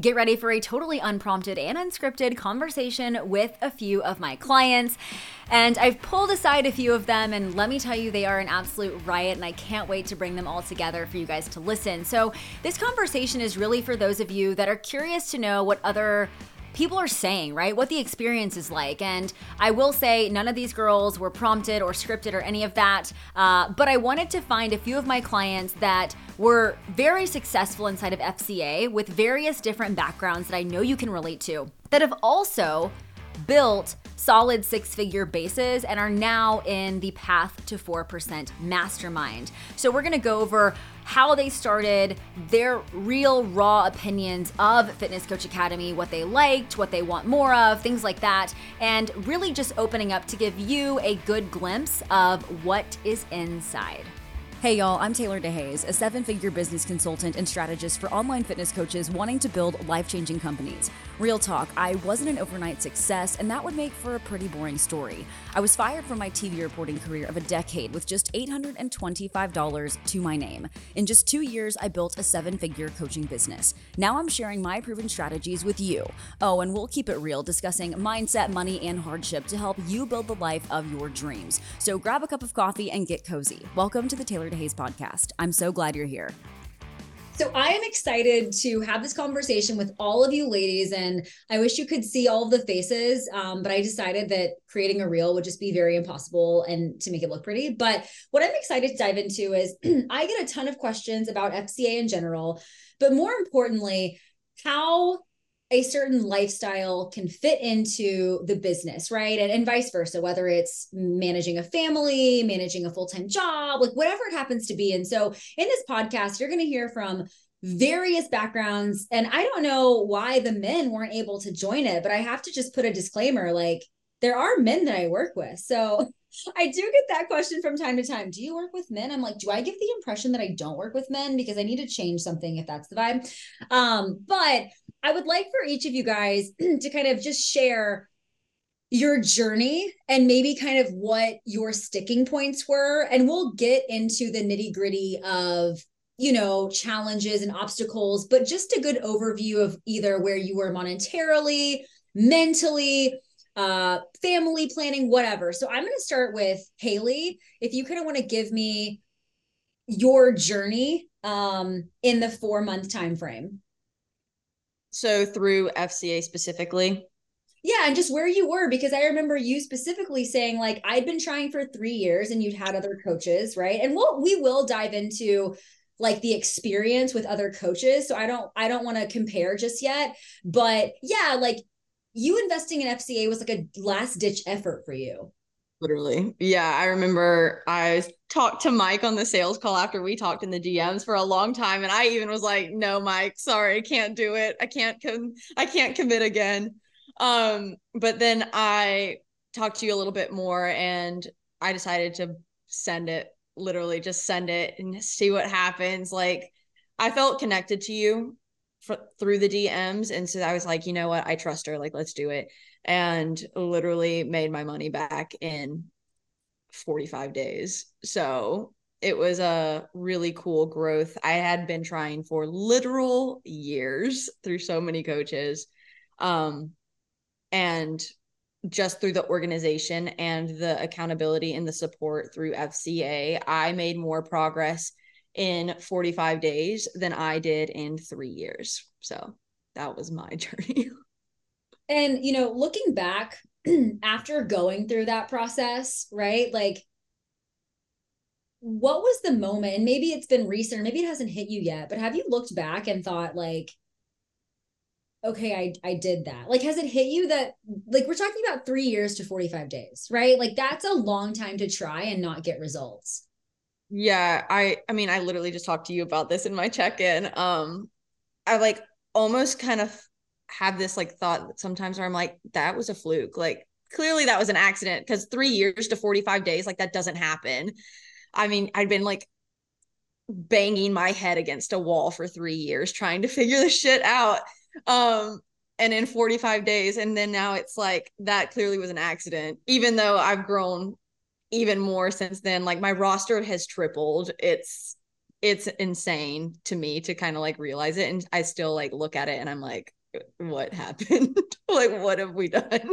get ready for a totally unprompted and unscripted conversation with a few of my clients. And I've pulled aside a few of them, and let me tell you, they are an absolute riot, and I can't wait to bring them all together for you guys to listen. So, this conversation is really for those of you that are curious to know what other people are saying, right? What the experience is like. And I will say, none of these girls were prompted or scripted or any of that. Uh, but I wanted to find a few of my clients that were very successful inside of FCA with various different backgrounds that I know you can relate to, that have also built solid six figure bases and are now in the path to 4% mastermind. So, we're gonna go over how they started, their real raw opinions of Fitness Coach Academy, what they liked, what they want more of, things like that, and really just opening up to give you a good glimpse of what is inside. Hey y'all, I'm Taeler DeHaes, a seven figure business consultant and strategist for online fitness coaches wanting to build life changing companies. Real talk, I wasn't an overnight success, and that would make for a pretty boring story. I was fired from my TV reporting career of a decade with just $825 to my name. In just two years, I built a seven figure coaching business. Now I'm sharing my proven strategies with you. Oh, and we'll keep it real, discussing mindset, money, and hardship to help you build the life of your dreams. So grab a cup of coffee and get cozy. Welcome to the Taeler DeHaes podcast. I'm so glad you're here. So I am excited to have this conversation with all of you ladies, and I wish you could see all of the faces, um, but I decided that creating a reel would just be very impossible and to make it look pretty. But what I'm excited to dive into is I get a ton of questions about FCA in general, but more importantly, how a certain lifestyle can fit into the business, right? And, and vice versa, whether it's managing a family, managing a full time job, like whatever it happens to be. And so in this podcast, you're going to hear from various backgrounds. And I don't know why the men weren't able to join it, but I have to just put a disclaimer like, there are men that I work with. So I do get that question from time to time. Do you work with men? I'm like, do I give the impression that I don't work with men? Because I need to change something if that's the vibe. Um, but I would like for each of you guys to kind of just share your journey and maybe kind of what your sticking points were. And we'll get into the nitty gritty of, you know, challenges and obstacles, but just a good overview of either where you were monetarily, mentally, uh, family planning, whatever. So I'm going to start with Haley. If you kind of want to give me your journey um, in the four month time frame. So through FCA specifically? Yeah, and just where you were, because I remember you specifically saying like I'd been trying for three years and you'd had other coaches, right? And we'll we will dive into like the experience with other coaches. So I don't I don't want to compare just yet. But yeah, like you investing in FCA was like a last ditch effort for you. Literally. Yeah. I remember I talked to Mike on the sales call after we talked in the DMs for a long time. And I even was like, no, Mike, sorry, can't do it. I can't com- I can't commit again. Um, but then I talked to you a little bit more and I decided to send it, literally just send it and see what happens. Like I felt connected to you for, through the DMs. And so I was like, you know what? I trust her. Like, let's do it and literally made my money back in 45 days. So it was a really cool growth. I had been trying for literal years through so many coaches. Um, and just through the organization and the accountability and the support through FCA, I made more progress in 45 days than I did in three years. So that was my journey. And, you know, looking back after going through that process, right? Like, what was the moment? And maybe it's been recent, or maybe it hasn't hit you yet, but have you looked back and thought, like, okay, I, I did that? Like, has it hit you that, like, we're talking about three years to 45 days, right? Like, that's a long time to try and not get results. Yeah. I, I mean, I literally just talked to you about this in my check in. Um, I like almost kind of have this like thought sometimes where I'm like, that was a fluke. Like clearly that was an accident because three years to 45 days, like that doesn't happen. I mean, I'd been like banging my head against a wall for three years trying to figure this shit out. Um, and in 45 days, and then now it's like that clearly was an accident, even though I've grown even more since then. Like my roster has tripled. It's it's insane to me to kind of like realize it. And I still like look at it and I'm like, what happened? like, what have we done?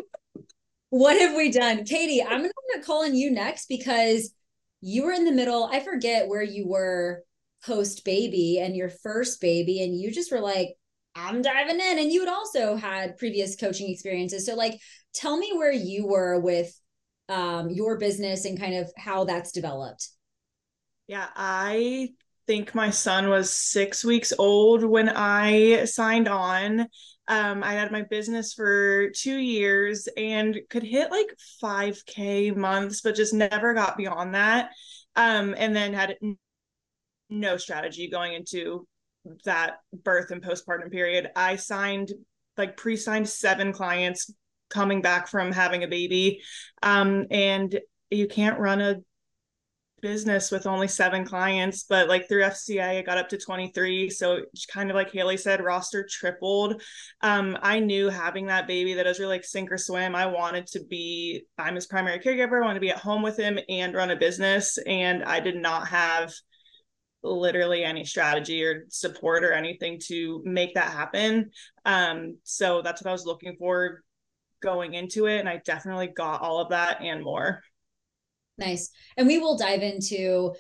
What have we done? Katie, I'm going to call on you next because you were in the middle. I forget where you were post baby and your first baby, and you just were like, I'm diving in. And you had also had previous coaching experiences. So, like, tell me where you were with um, your business and kind of how that's developed. Yeah, I think my son was six weeks old when I signed on. Um, I had my business for two years and could hit like 5K months, but just never got beyond that. Um, and then had no strategy going into that birth and postpartum period. I signed like pre signed seven clients coming back from having a baby. Um, and you can't run a business with only seven clients, but like through FCA, I got up to 23. So kind of like Haley said, roster tripled. Um, I knew having that baby that was really like sink or swim. I wanted to be, I'm his primary caregiver. I want to be at home with him and run a business. And I did not have literally any strategy or support or anything to make that happen. Um, so that's what I was looking for going into it. And I definitely got all of that and more. Nice. And we will dive into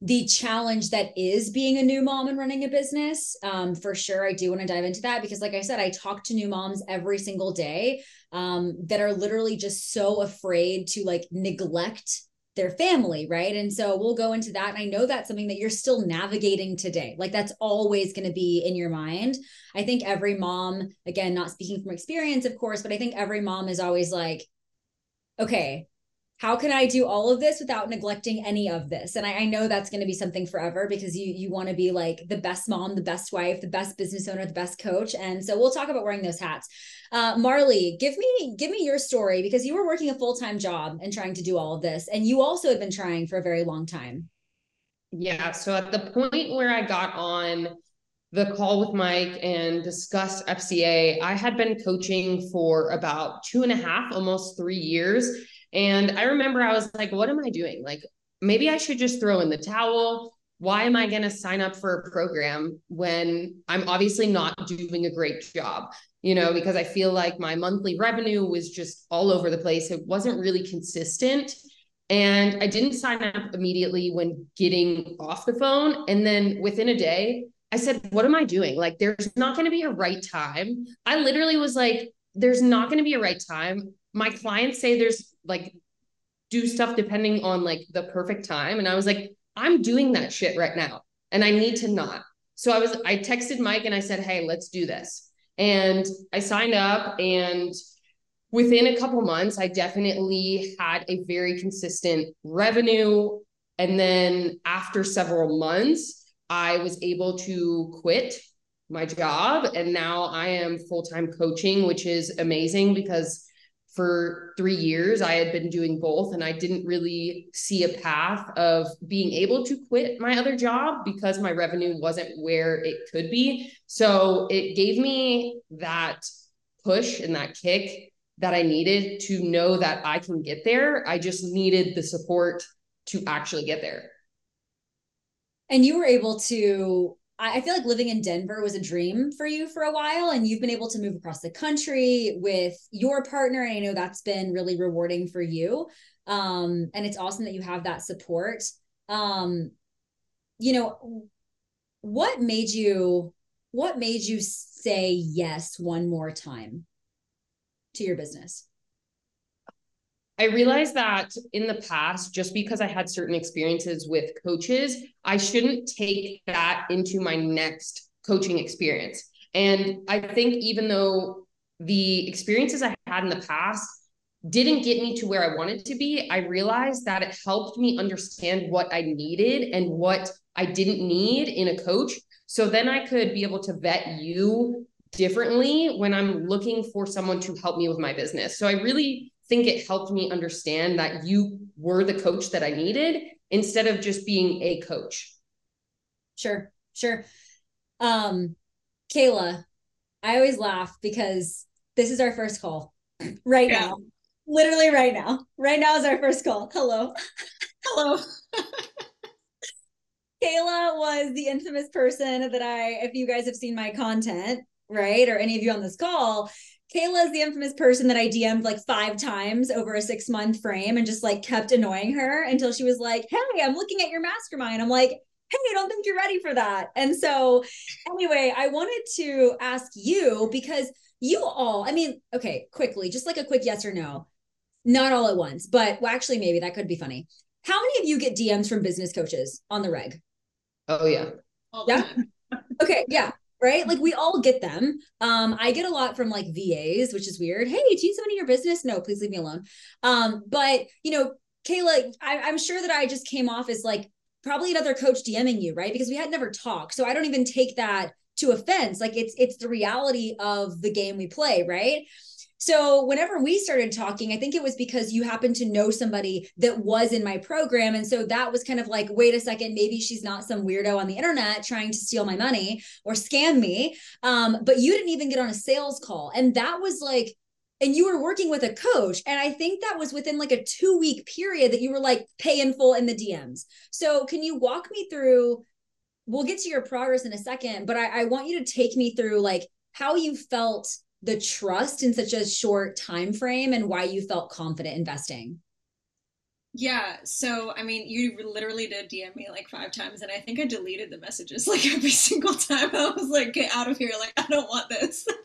the challenge that is being a new mom and running a business. Um, for sure, I do want to dive into that because, like I said, I talk to new moms every single day um, that are literally just so afraid to like neglect their family, right? And so we'll go into that. And I know that's something that you're still navigating today. Like that's always going to be in your mind. I think every mom, again, not speaking from experience, of course, but I think every mom is always like, okay, how can I do all of this without neglecting any of this? And I, I know that's going to be something forever because you you want to be like the best mom, the best wife, the best business owner, the best coach. And so we'll talk about wearing those hats. Uh, Marley, give me give me your story because you were working a full time job and trying to do all of this, and you also had been trying for a very long time. Yeah. So at the point where I got on the call with Mike and discussed FCA, I had been coaching for about two and a half, almost three years and I remember I was like, what am I doing? Like, maybe I should just throw in the towel. Why am I going to sign up for a program when I'm obviously not doing a great job? You know, because I feel like my monthly revenue was just all over the place. It wasn't really consistent. And I didn't sign up immediately when getting off the phone. And then within a day, I said, What am I doing? Like, there's not going to be a right time. I literally was like, There's not going to be a right time. My clients say there's like do stuff depending on like the perfect time. And I was like, I'm doing that shit right now and I need to not. So I was, I texted Mike and I said, Hey, let's do this. And I signed up and within a couple months, I definitely had a very consistent revenue. And then after several months, I was able to quit my job. And now I am full time coaching, which is amazing because for three years i had been doing both and i didn't really see a path of being able to quit my other job because my revenue wasn't where it could be so it gave me that push and that kick that i needed to know that i can get there i just needed the support to actually get there and you were able to I feel like living in Denver was a dream for you for a while, and you've been able to move across the country with your partner. And I know that's been really rewarding for you. Um, and it's awesome that you have that support. Um, you know, what made you what made you say yes one more time to your business? I realized that in the past, just because I had certain experiences with coaches, I shouldn't take that into my next coaching experience. And I think even though the experiences I had in the past didn't get me to where I wanted to be, I realized that it helped me understand what I needed and what I didn't need in a coach. So then I could be able to vet you differently when I'm looking for someone to help me with my business. So I really think it helped me understand that you were the coach that I needed instead of just being a coach. Sure, sure. Um, Kayla, I always laugh because this is our first call right yeah. now. Literally right now. Right now is our first call. Hello. Hello. Kayla was the infamous person that I, if you guys have seen my content, right, or any of you on this call, Kayla is the infamous person that I DM'd like five times over a six month frame and just like kept annoying her until she was like, Hey, I'm looking at your mastermind. I'm like, Hey, I don't think you're ready for that. And so, anyway, I wanted to ask you because you all, I mean, okay, quickly, just like a quick yes or no, not all at once, but well, actually, maybe that could be funny. How many of you get DMs from business coaches on the reg? Oh, yeah. yeah. okay. Yeah right? Like we all get them. Um, I get a lot from like VAs, which is weird. Hey, do you need in your business? No, please leave me alone. Um, but you know, Kayla, I, I'm sure that I just came off as like probably another coach DMing you, right? Because we had never talked. So I don't even take that to offense. Like it's it's the reality of the game we play, right? So whenever we started talking, I think it was because you happened to know somebody that was in my program. And so that was kind of like, wait a second, maybe she's not some weirdo on the internet trying to steal my money or scam me. Um, but you didn't even get on a sales call. And that was like, and you were working with a coach. And I think that was within like a two week period that you were like pay in full in the DMs. So can you walk me through? We'll get to your progress in a second, but I, I want you to take me through like how you felt the trust in such a short time frame and why you felt confident investing? Yeah so i mean you literally did dm me like five times and i think i deleted the messages like every single time. I was like get out of here. Like i don't want this.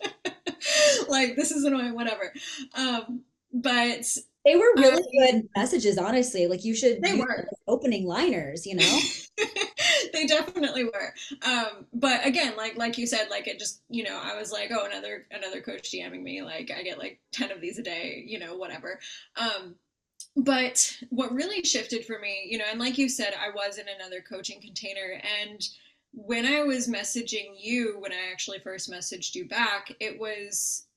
Like this is annoying whatever. Um but they were really good messages honestly. Like you should they were. opening liners you know they definitely were. Um, but again, like like you said, like it just you know I was like, oh, another another coach DMing me. Like I get like ten of these a day, you know, whatever. Um, but what really shifted for me, you know, and like you said, I was in another coaching container and when I was messaging you, when I actually first messaged you back, it was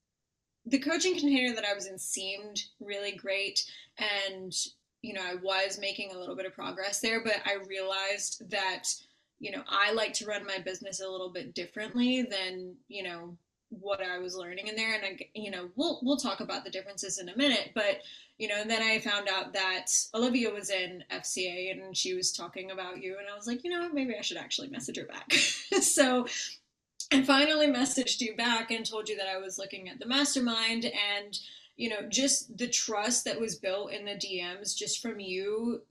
the coaching container that I was in seemed really great and you know, I was making a little bit of progress there, but I realized that, you know, I like to run my business a little bit differently than, you know, what I was learning in there. And I, you know, we'll, we'll talk about the differences in a minute, but, you know, and then I found out that Olivia was in FCA and she was talking about you. And I was like, you know maybe I should actually message her back. so I finally messaged you back and told you that I was looking at the mastermind and, you know, just the trust that was built in the DMs just from you,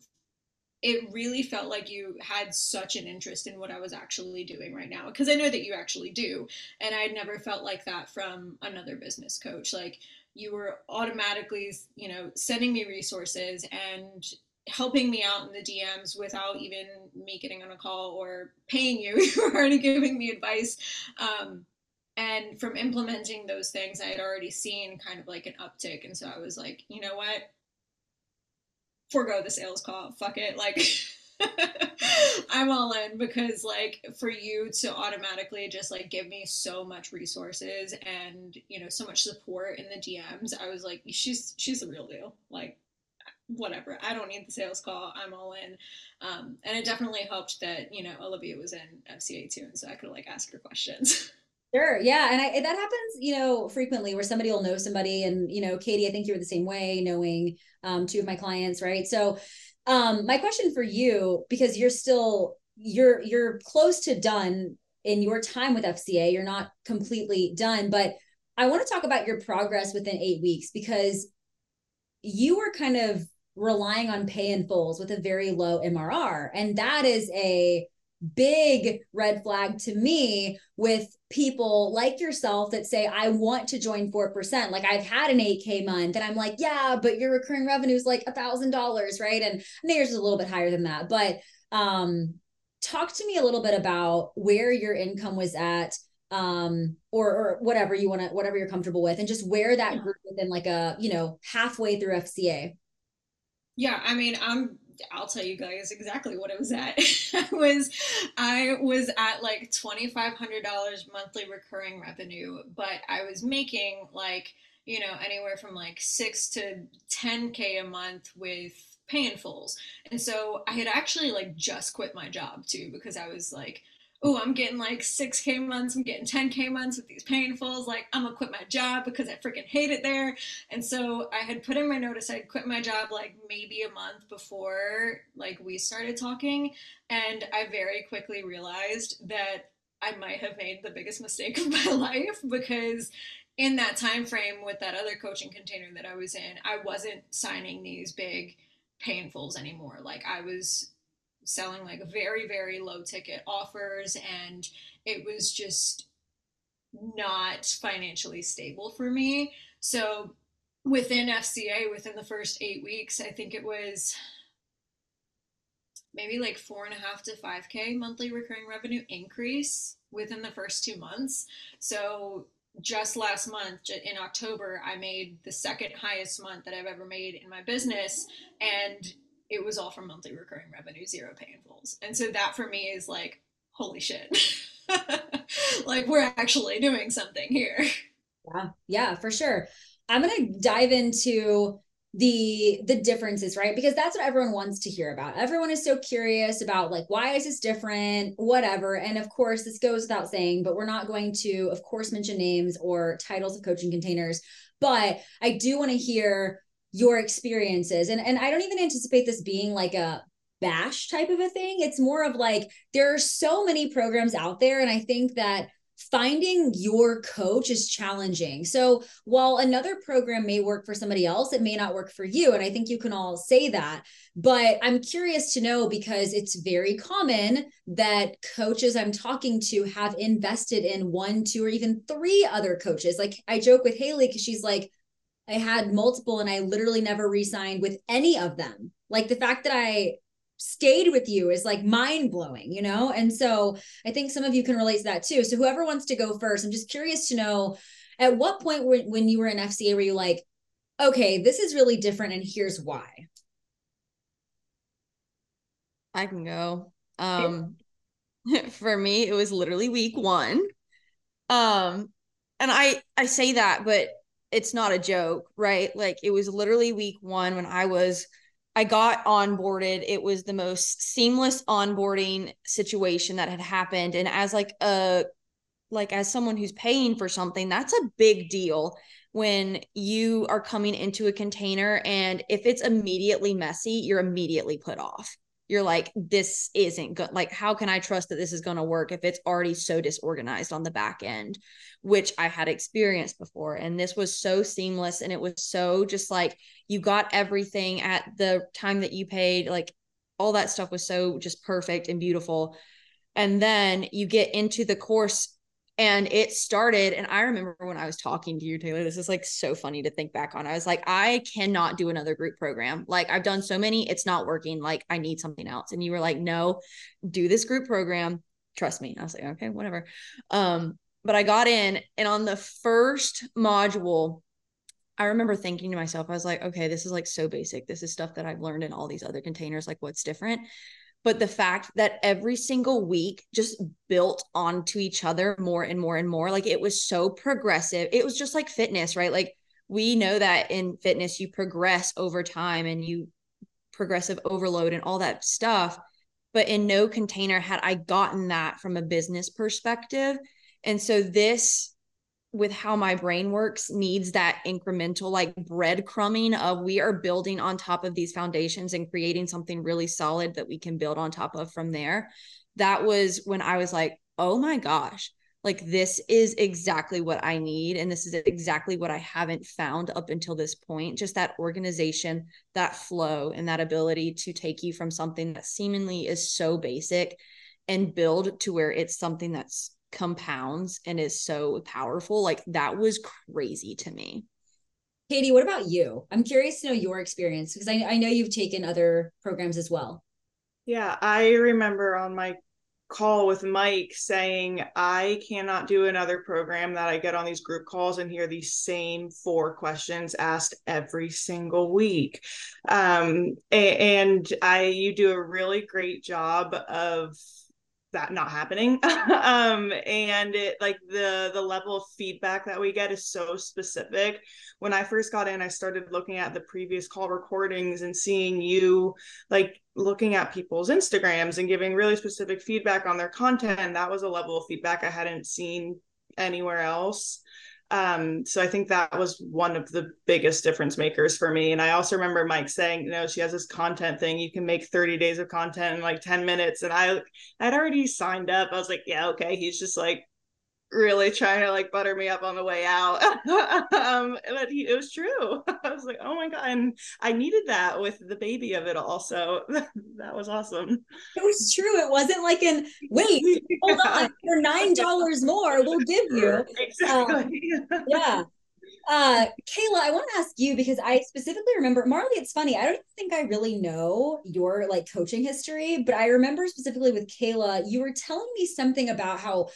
it really felt like you had such an interest in what I was actually doing right now. Because I know that you actually do. And I never felt like that from another business coach. Like you were automatically, you know, sending me resources and helping me out in the DMs without even me getting on a call or paying you. You were already giving me advice. Um, and from implementing those things i had already seen kind of like an uptick. And so i was like you know what? Forego the sales call. Fuck it. Like i'm all in because like for you to automatically just like give me so much resources and you know so much support in the dms i was like she's she's the real deal. Like whatever. I don't need the sales call. I'm all in. Um, and it definitely helped that you know olivia was in fca too. And so i could like ask her questions Sure. Yeah. And I, that happens, you know, frequently where somebody will know somebody. And, you know, Katie, I think you were the same way, knowing um, two of my clients, right? So, um, my question for you, because you're still, you're, you're close to done in your time with FCA, you're not completely done, but I want to talk about your progress within eight weeks because you were kind of relying on pay in fulls with a very low MRR. And that is a, big red flag to me with people like yourself that say, I want to join 4%. Like I've had an 8K month and I'm like, yeah, but your recurring revenue is like a thousand dollars, right? And yours is a little bit higher than that. But um talk to me a little bit about where your income was at um or or whatever you want to whatever you're comfortable with and just where that yeah. group within like a you know halfway through fca yeah i mean i'm I'll tell you guys exactly what it was at. I was I was at like $2500 monthly recurring revenue, but I was making like, you know, anywhere from like 6 to 10k a month with pay fulls. And so I had actually like just quit my job too because I was like oh, I'm getting like 6K months, I'm getting 10K months with these painfuls. Like, I'm gonna quit my job because I freaking hate it there. And so I had put in my notice, I'd quit my job like maybe a month before like we started talking. And I very quickly realized that I might have made the biggest mistake of my life because in that time frame with that other coaching container that I was in, I wasn't signing these big painfuls anymore. Like I was selling like very very low ticket offers and it was just not financially stable for me. So within fca within the first eight weeks i think it was maybe like four and a half to five k monthly recurring revenue increase within the first two months. So just last month in october i made the second highest month that i've ever made in my business and it was all from monthly recurring revenue, zero painfuls. And so that for me is like, holy shit. like we're actually doing something here. Yeah, yeah, for sure. I'm gonna dive into the the differences right because that's what everyone wants to hear about everyone is so curious about like why is this different whatever and of course this goes without saying but we're not going to of course mention names or titles of coaching containers but i do want to hear your experiences and and i don't even anticipate this being like a bash type of a thing it's more of like there are so many programs out there and i think that finding your coach is challenging. So while another program may work for somebody else, it may not work for you. And I think you can all say that. But I'm curious to know because it's very common that coaches I'm talking to have invested in one, two, or even three other coaches. Like I joke with Haley because she's like, I had multiple and I literally never re-signed with any of them. Like the fact that I stayed with you is like mind blowing, you know? And so I think some of you can relate to that too. So whoever wants to go first, I'm just curious to know at what point when, when you were in FCA were you like, okay, this is really different and here's why? I can go. Um for me it was literally week 1. Um and I I say that but it's not a joke, right? Like it was literally week one when I was I got onboarded. It was the most seamless onboarding situation that had happened. And as like a like as someone who's paying for something, that's a big deal when you are coming into a container and if it's immediately messy, you're immediately put off you're like this isn't good like how can i trust that this is going to work if it's already so disorganized on the back end? which i had experienced before and this was so seamless and it was so just like you got everything at the time that you paid like all that stuff was so just perfect and beautiful. And then you get into the course and it started and i remember when i was talking to you Taeler this is like so funny to think back on. I was like i cannot do another group program. Like i've done so many it's not working. Like i need something else. And you were like no do this group program. Trust me. I was like okay whatever. Um but i got in and on the first module I remember thinking to myself, I was like, okay, this is like so basic. This is stuff that I've learned in all these other containers. Like, what's different? But the fact that every single week just built onto each other more and more and more like it was so progressive. It was just like fitness right? Like we know that in fitness you progress over time and you progressive overload and all that stuff. But in no container had i gotten that from a business perspective. And so this with how my brain works needs that incremental like breadcrumbing of we are building on top of these foundations and creating something really solid that we can build on top of from there. That was when i was like oh my gosh like this is exactly what i need and this is exactly what i haven't found up until this point. Just that organization that flow and that ability to take you from something that seemingly is so basic and build to where it's something that's compounds and is so powerful. Like that was crazy to me. Katie, what about you? I'm curious to know your experience because I, I know you've taken other programs as well. Yeah, I remember on my call with Mike saying, I cannot do another program that I get on these group calls and hear these same four questions asked every single week. Um, and I, you do a really great job of that not happening. Um and it like the the level of feedback that we get is so specific. When i first got in i started looking at the previous call recordings and seeing you like looking at people's instagrams and giving really specific feedback on their content. That was a level of feedback i hadn't seen anywhere else um, so I think that was one of the biggest difference makers for me. And I also remember Mike saying, you know, she has this content thing. You can make 30 days of content in like 10 minutes. And I I'd already signed up. I was like, yeah, okay. He's just like, really trying to like butter me up on the way out. um, but he, it was true. I was like, oh my god, and I needed that with the baby of it all. So that was awesome. It was true. It wasn't like an wait, hold on, for nine dollars more, we'll give you exactly. Um, yeah. Uh, Kayla, I want to ask you because I specifically remember Marley. It's funny. I don't think I really know your like coaching history, but I remember specifically with Kayla, you were telling me something about how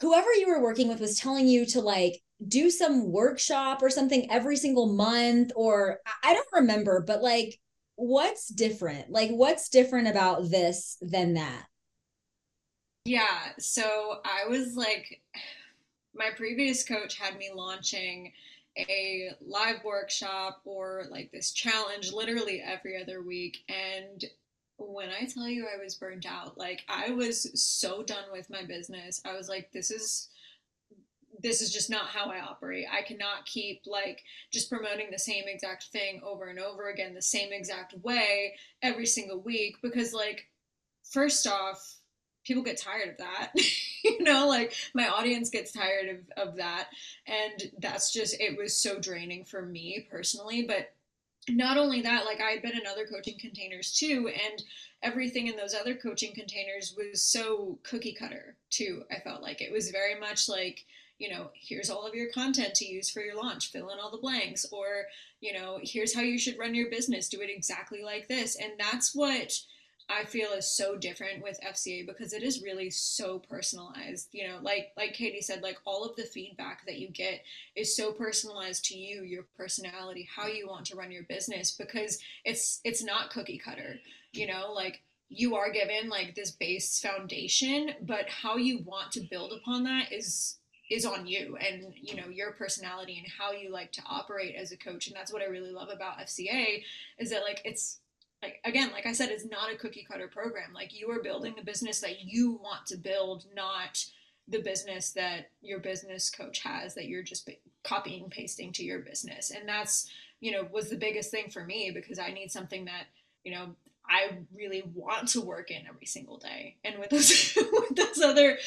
whoever you were working with was telling you to like do some workshop or something every single month or I don't remember, but like what's different? Like what's different about this than that? Yeah, so I was like my previous coach had me launching a live workshop or like this challenge literally every other week and when I tell you I was burnt out, like I was so done with my business. I was like, this is this is just not how I operate. I cannot keep like just promoting the same exact thing over and over again, the same exact way every single week because like first off, people get tired of that. you know, like my audience gets tired of, of that. And that's just it was so draining for me personally. But not only that, like I had been in other coaching containers too, and everything in those other coaching containers was so cookie cutter too. I felt like it was very much like, you know, here's all of your content to use for your launch, fill in all the blanks, or, you know, here's how you should run your business, do it exactly like this. And that's what I feel is so different with FCA because it is really so personalized. You know, like like Katie said, like all of the feedback that you get is so personalized to you, your personality, how you want to run your business because it's it's not cookie cutter. You know, like you are given like this base foundation, but how you want to build upon that is is on you and you know your personality and how you like to operate as a coach and that's what i really love about fca is that like it's like again like i said it's not a cookie cutter program. Like you are building the business that you want to build not the business that your business coach has that you're just copying and pasting to your business. And that's you know was the biggest thing for me because i need something that you know i really want to work in every single day. And with those with those other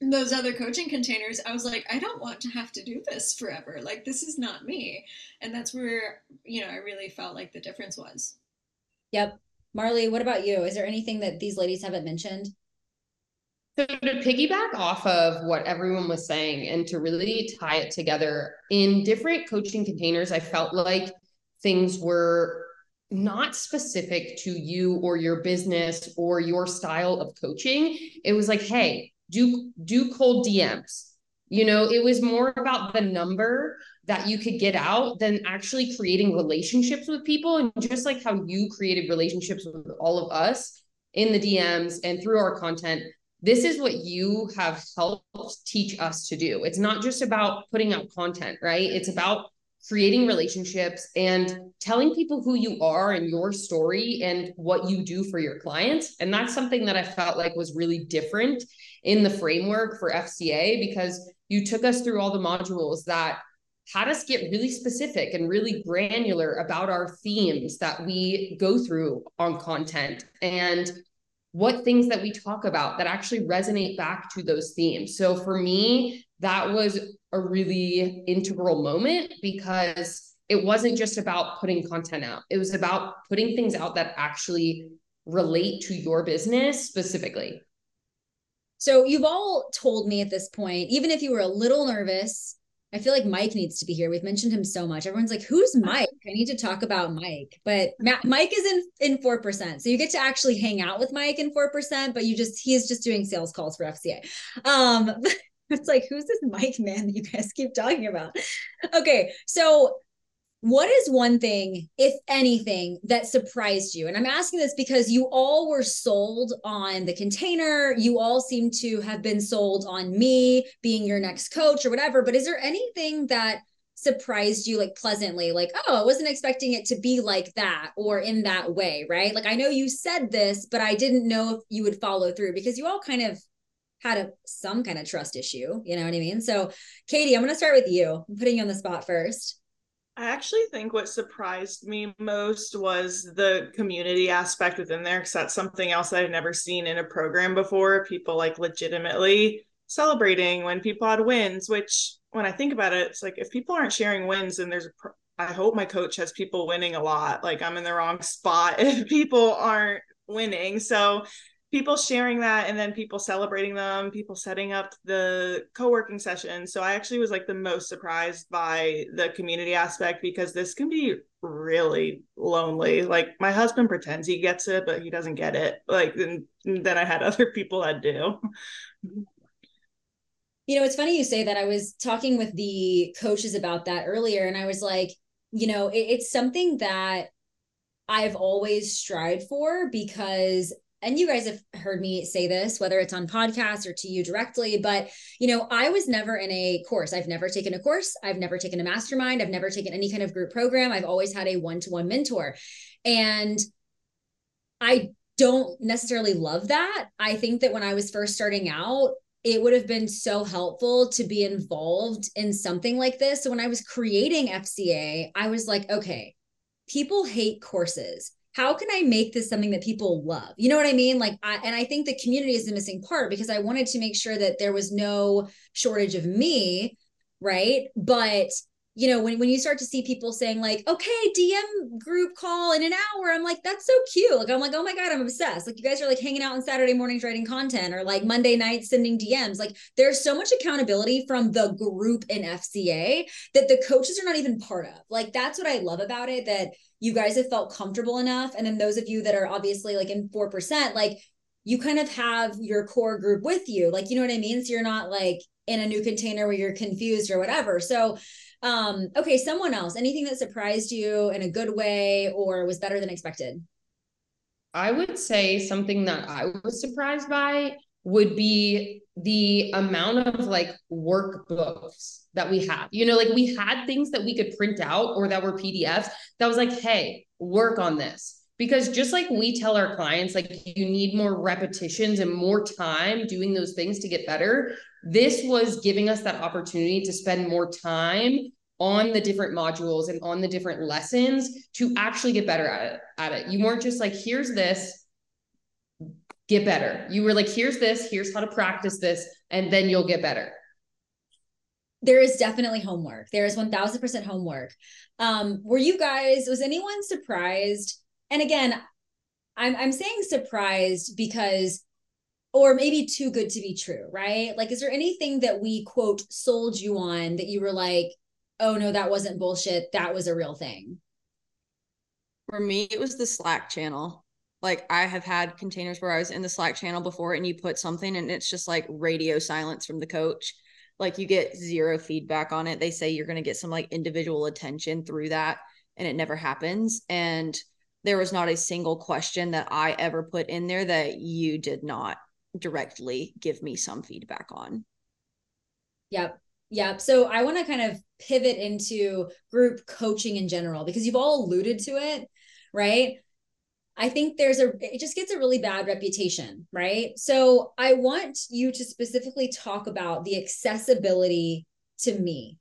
those other coaching containers i was like i don't want to have to do this forever. Like this is not me. And that's where you know i really felt like the difference was Yep. Marley, what about you? Is there anything that these ladies haven't mentioned? So to piggyback off of what everyone was saying and to really tie it together in different coaching containers, I felt like things were not specific to you or your business or your style of coaching. It was like, hey, do do cold DMs. You know, it was more about the number that you could get out than actually creating relationships with people. And just like how you created relationships with all of us in the DMs and through our content, this is what you have helped teach us to do. It's not just about putting out content, right? It's about creating relationships and telling people who you are and your story and what you do for your clients. And that's something that I felt like was really different in the framework for FCA because you took us through all the modules that had us get really specific and really granular about our themes that we go through on content and what things that we talk about that actually resonate back to those themes. So for me, that was a really integral moment because it wasn't just about putting content out, it was about putting things out that actually relate to your business specifically. So you've all told me at this point, even if you were a little nervous I feel like Mike needs to be here. We've mentioned him so much. Everyone's like, "Who's Mike?" I need to talk about Mike. But Mike is in in four percent, so you get to actually hang out with Mike in four percent. But you just he is just doing sales calls for FCA. Um, it's like, who's this Mike man that you guys keep talking about? Okay, so what is one thing, if anything, that surprised you? And I'm asking this because you all were sold on the container. You all seem to have been sold on me being your next coach or whatever. But is there anything that surprised you like pleasantly like oh i wasn't expecting it to be like that or in that way right like i know you said this but i didn't know if you would follow through because you all kind of had a some kind of trust issue you know what i mean so katie i'm going to start with you i'm putting you on the spot first I actually think what surprised me most was the community aspect within there because that's something else I've never seen in a program before. People like legitimately celebrating when people had wins, which when I think about it, it's like if people aren't sharing wins, and there's a pro- I hope my coach has people winning a lot. Like I'm in the wrong spot if people aren't winning. So people sharing that and then people celebrating them, people setting up the co-working session. So I actually was like the most surprised by the community aspect because this can be really lonely. Like my husband pretends he gets it, but he doesn't get it. Like then, then I had other people that do. You know, it's funny you say that. I was talking with the coaches about that earlier, and I was like, you know, it, it's something that I've always strived for because and you guys have heard me say this whether it's on podcasts or to you directly but you know i was never in a course. I've never taken a course. I've never taken a mastermind. I've never taken any kind of group program. I've always had a one-to-one mentor. And i don't necessarily love that. I think that when i was first starting out it would have been so helpful to be involved in something like this. So when i was creating fca i was like okay people hate courses how can I make this something that people love? You know what I mean? Like, I, and I think the community is the missing part because I wanted to make sure that there was no shortage of me, right? But you know, when, when you start to see people saying like, okay, DM group call in an hour, I'm like, that's so cute. Like, I'm like, oh my God, I'm obsessed. Like you guys are like hanging out on Saturday mornings writing content or like Monday nights sending DMs. Like there's so much accountability from the group in FCA that the coaches are not even part of. Like that's what I love about it, that you guys have felt comfortable enough. And then those of you that are obviously like in 4%, like you kind of have your core group with you. Like, you know what I mean? So you're not like in a new container where you're confused or whatever. So um, okay, someone else, anything that surprised you in a good way or was better than expected? I would say something that I was surprised by would be the amount of like workbooks that we have. You know, like we had things that we could print out or that were PDFs that was like, hey, work on this. Because just like we tell our clients, like you need more repetitions and more time doing those things to get better. This was giving us that opportunity to spend more time on the different modules and on the different lessons to actually get better at it at it. You weren't just like, here's this, get better. You were like, here's this, here's how to practice this, and then you'll get better. There is definitely homework. There is 1000% homework. Um, were you guys, was anyone surprised? And again, I'm, I'm saying surprised because or maybe too good to be true, right? Like, is there anything that we quote sold you on that you were like, oh no, that wasn't bullshit. That was a real thing. For me, it was the Slack channel. Like I have had containers where I was in the Slack channel before and you put something and it's just like radio silence from the coach. Like you get zero feedback on it. They say you're going to get some like individual attention through that and it never happens. And there was not a single question that I ever put in there that you did not directly give me some feedback on. Yep. Yep. So I want to kind of pivot into group coaching in general because you've all alluded to it, right? I think there's a, it just gets a really bad reputation, right? So I want you to specifically talk about the accessibility to me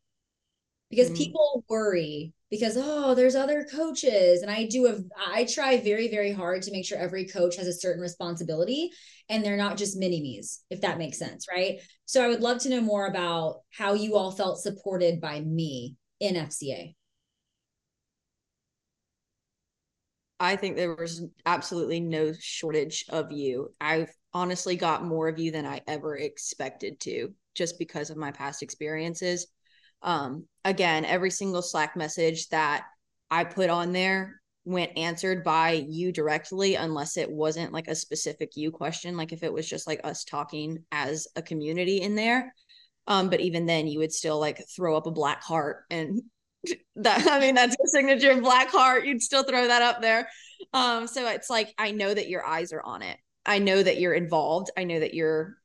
because mm-hmm. people worry because oh there's other coaches. And i do a i try very very hard to make sure every coach has a certain responsibility and they're not just mini me's if that makes sense right? So i would love to know more about how you all felt supported by me in fca i think there was absolutely no shortage of you. I've honestly got more of you than i ever expected to just because of my past experiences um, again, every single Slack message that I put on there went answered by you directly, unless it wasn't like a specific you question, like if it was just like us talking as a community in there. Um, but even then, you would still like throw up a black heart and that I mean that's your signature black heart. You'd still throw that up there. Um, so it's like I know that your eyes are on it. I know that you're involved. I know that you're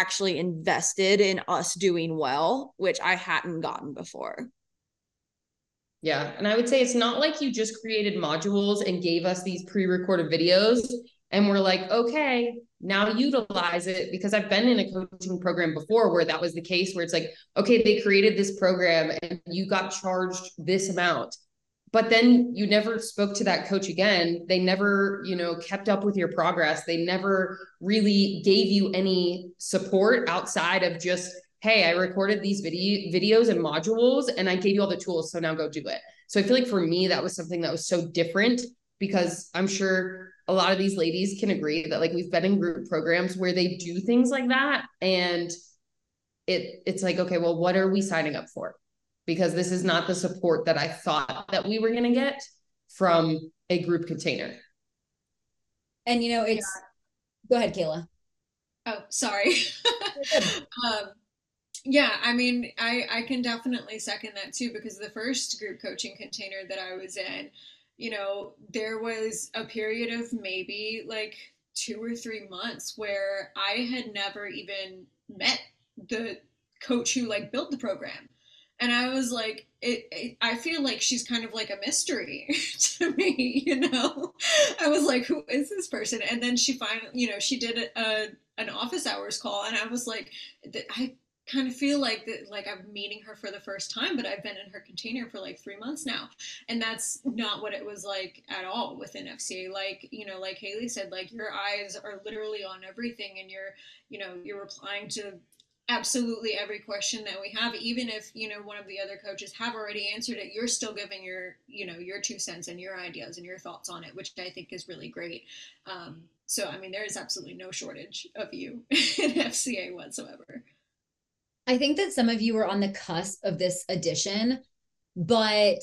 actually invested in us doing well, which I hadn't gotten before. Yeah. And I would say it's not like you just created modules and gave us these pre recorded videos and we're like, okay, now utilize it because I've been in a coaching program before where that was the case where it's like, okay, they created this program and you got charged this amount. But then you never spoke to that coach again. They never, you know, kept up with your progress. They never really gave you any support outside of just, hey, I recorded these video videos and modules and I gave you all the tools. So now go do it. So I feel like for me, that was something that was so different because I'm sure a lot of these ladies can agree that like we've been in group programs where they do things like that and it it's like okay well what are we signing up for because this is not the support that i thought that we were going to get from a group container and you know it's yeah. go ahead kayla oh sorry um, yeah i mean i i can definitely second that too because the first group coaching container that i was in you know, there was a period of maybe like two or three months where I had never even met the coach who like built the program. And I was like, it, it, I feel like she's kind of like a mystery to me, you know? I was like, who is this person? And then she finally, you know, she did a, a an office hours call and I was like, I kind of feel like that like I'm meeting her for the first time, but I've been in her container for like three months now. And that's not what it was like at all within FCA. Like, you know, like Haley said, like your eyes are literally on everything and you're, you know, you're replying to absolutely every question that we have even if you know one of the other coaches have already answered it you're still giving your you know your two cents and your ideas and your thoughts on it which i think is really great. Um, so i mean there is absolutely no shortage of you in fca whatsoever. I think that some of you are on the cusp of this addition, but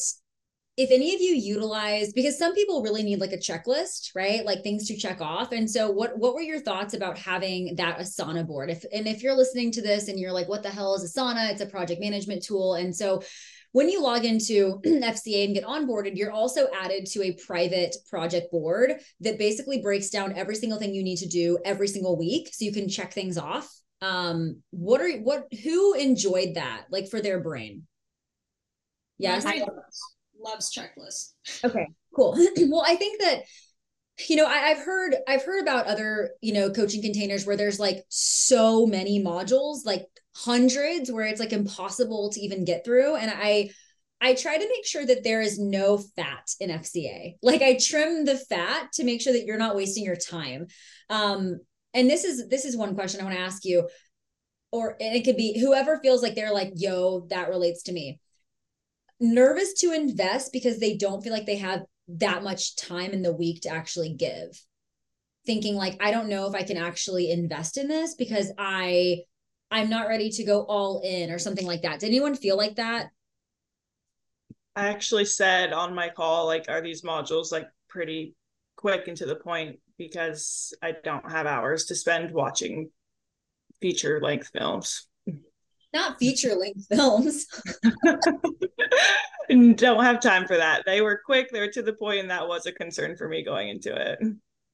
if any of you utilize because some people really need like a checklist right? Like things to check off. And so what what were your thoughts about having that asana board? If and if you're listening to this and you're like what the hell is asana? It's a project management tool. And so when you log into FCA and get onboarded, you're also added to a private project board that basically breaks down every single thing you need to do every single week. So you can check things off. Um what are what who enjoyed that like for their brain? Yes loves checklists. okay cool well i think that you know I, have heard i've heard about other you know coaching containers where there's like so many modules like hundreds where it's like impossible to even get through and i i try to make sure that there is no fat in fca like i trim the fat to make sure that you're not wasting your time um and this is this is one question I want to ask you, or it could be whoever feels like they're like, yo, that relates to me. Nervous to invest because they don't feel like they have that much time in the week to actually give. Thinking like, I don't know if I can actually invest in this because I I'm not ready to go all in or something like that. Did anyone feel like that? I actually said on my call, like, are these modules like pretty quick and to the point? because I don't have hours to spend watching feature length films. Not feature length films. don't have time for that. They were quick, they were to the point, and that was a concern for me going into it.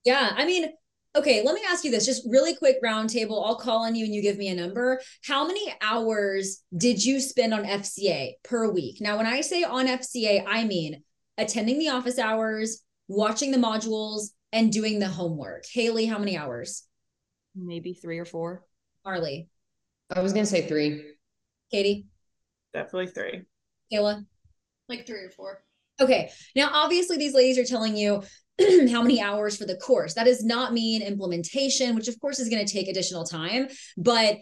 Yeah. I mean, okay, let me ask you this just really quick roundtable. I'll call on you and you give me a number. How many hours did you spend on FCA per week? Now, when I say on FCA, I mean attending the office hours, watching the modules, and doing the homework. Haley, how many hours? Maybe three or four. Harley. I was gonna say three. Katie. Definitely three. Kayla. Like three or four. Okay. Now, obviously, these ladies are telling you how many hours for the course. That does not mean implementation, which of course is going to take additional time. But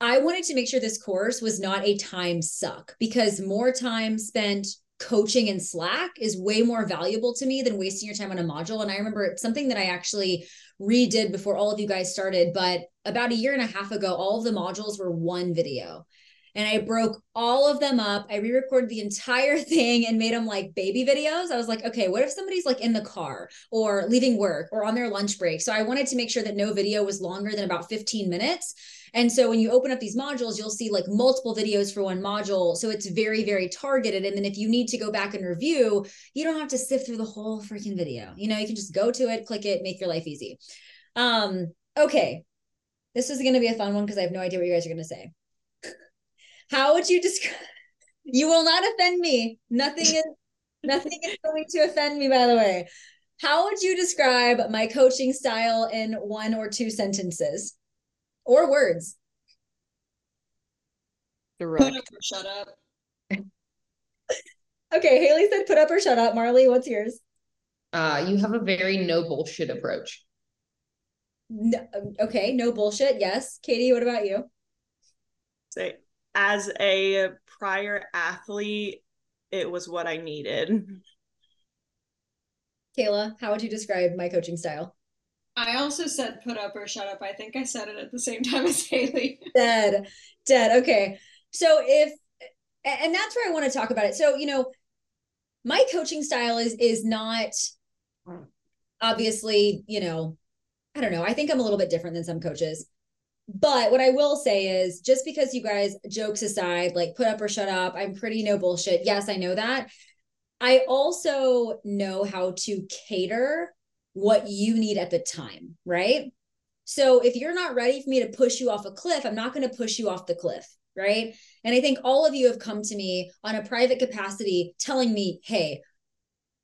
I wanted to make sure this course was not a time suck because more time spent coaching in Slack is way more valuable to me than wasting your time on a module. And I remember it's something that I actually redid before all of you guys started, but about a year and a half ago, all of the modules were one video. And I broke all of them up. I re recorded the entire thing and made them like baby videos. I was like, okay, what if somebody's like in the car or leaving work or on their lunch break? So I wanted to make sure that no video was longer than about 15 minutes. And so when you open up these modules, you'll see like multiple videos for one module. So it's very, very targeted. And then if you need to go back and review, you don't have to sift through the whole freaking video. You know, you can just go to it, click it, make your life easy. Um, okay. This is going to be a fun one because I have no idea what you guys are going to say. How would you describe? You will not offend me. Nothing is nothing is going to offend me, by the way. How would you describe my coaching style in one or two sentences or words? Direct. Shut up. Okay, Haley said put up or shut up. Marley, what's yours? Uh, you have a very no bullshit approach. No, okay, no bullshit. Yes. Katie, what about you? Say, as a prior athlete, it was what I needed. Kayla, how would you describe my coaching style? I also said put up or shut up. I think I said it at the same time as Haley. Dead. Dead. Okay. So if and that's where I want to talk about it. So, you know, my coaching style is is not obviously, you know, I don't know. I think I'm a little bit different than some coaches. But what I will say is just because you guys jokes aside, like put up or shut up, I'm pretty no bullshit. Yes, I know that. I also know how to cater what you need at the time, right? So if you're not ready for me to push you off a cliff, I'm not going to push you off the cliff, right? And I think all of you have come to me on a private capacity telling me, "Hey,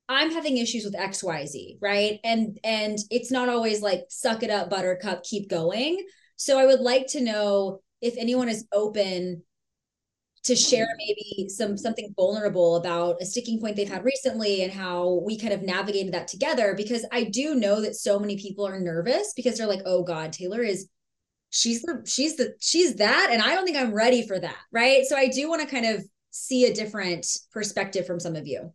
I'm having issues with XYZ, right? And and it's not always like suck it up buttercup, keep going. So I would like to know if anyone is open to share maybe some something vulnerable about a sticking point they've had recently and how we kind of navigated that together because I do know that so many people are nervous because they're like, "Oh god, Taeler is she's the she's the she's that and I don't think I'm ready for that." Right? So I do want to kind of see a different perspective from some of you.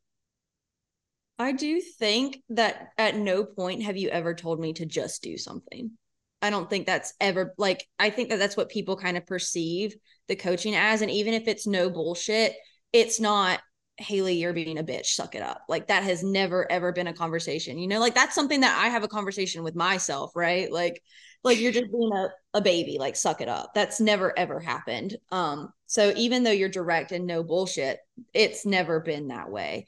I do think that at no point have you ever told me to just do something. I don't think that's ever like I think that that's what people kind of perceive the coaching as and even if it's no bullshit, it's not Haley, you're being a bitch, suck it up. Like that has never ever been a conversation. You know, like that's something that I have a conversation with myself, right? Like like you're just being a, a baby, like suck it up. That's never ever happened. Um so even though you're direct and no bullshit, it's never been that way.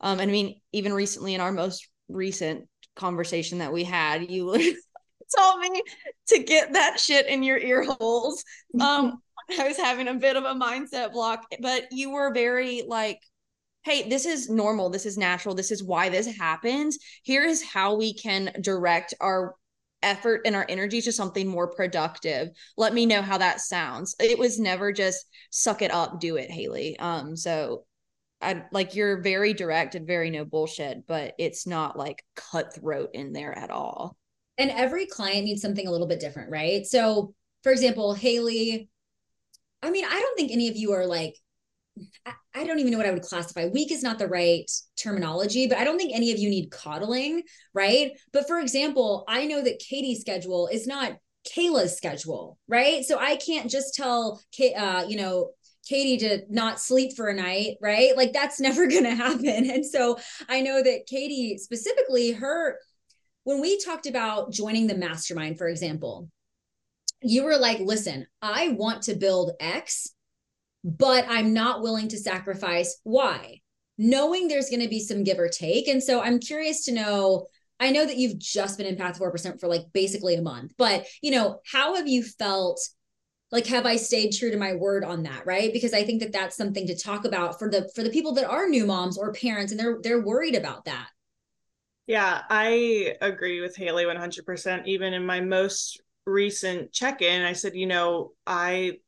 Um and I mean even recently in our most recent conversation that we had, you told me to get that shit in your ear holes. Um, I was having a bit of a mindset block, but you were very like, hey, this is normal. This is natural. This is why this happens. Here is how we can direct our effort and our energy to something more productive. Let me know how that sounds. It was never just suck it up, do it, Haley. Um, so I like you're very direct and very no bullshit, but it's not like cutthroat in there at all and every client needs something a little bit different, right? So, for example, Haley, I mean, I don't think any of you are like, I, don't even know what I would classify. Weak is not the right terminology, but I don't think any of you need coddling, right? But for example, I know that Katie's schedule is not Kayla's schedule, right? So I can't just tell, uh, you know, Katie to not sleep for a night, right? Like that's never going to happen. And so I know that Katie specifically, her when we talked about joining the mastermind, for example, you were like, listen, I want to build X, but I'm not willing to sacrifice Y, knowing there's going to be some give or take. And so I'm curious to know. I know that you've just been in Path 4% for like basically a month, but you know, how have you felt like have i stayed true to my word on that right because i think that that's something to talk about for the for the people that are new moms or parents and they're they're worried about that yeah, I agree with Haley 100%. Even in my most recent check in, I said, you know, I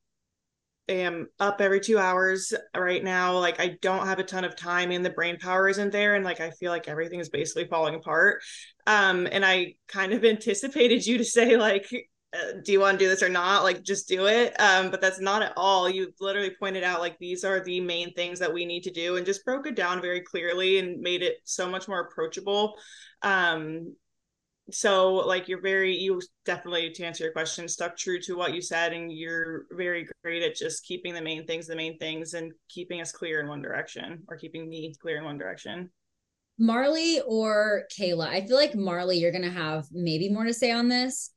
am up every two hours right now. Like, I don't have a ton of time and the brain power isn't there. And like, I feel like everything is basically falling apart. Um, and I kind of anticipated you to say, like, uh, do you want to do this or not like just do it um but that's not at all you literally pointed out like these are the main things that we need to do and just broke it down very clearly and made it so much more approachable um so like you're very you definitely to answer your question stuck true to what you said and you're very great at just keeping the main things the main things and keeping us clear in one direction or keeping me clear in one direction marley or kayla i feel like marley you're gonna have maybe more to say on this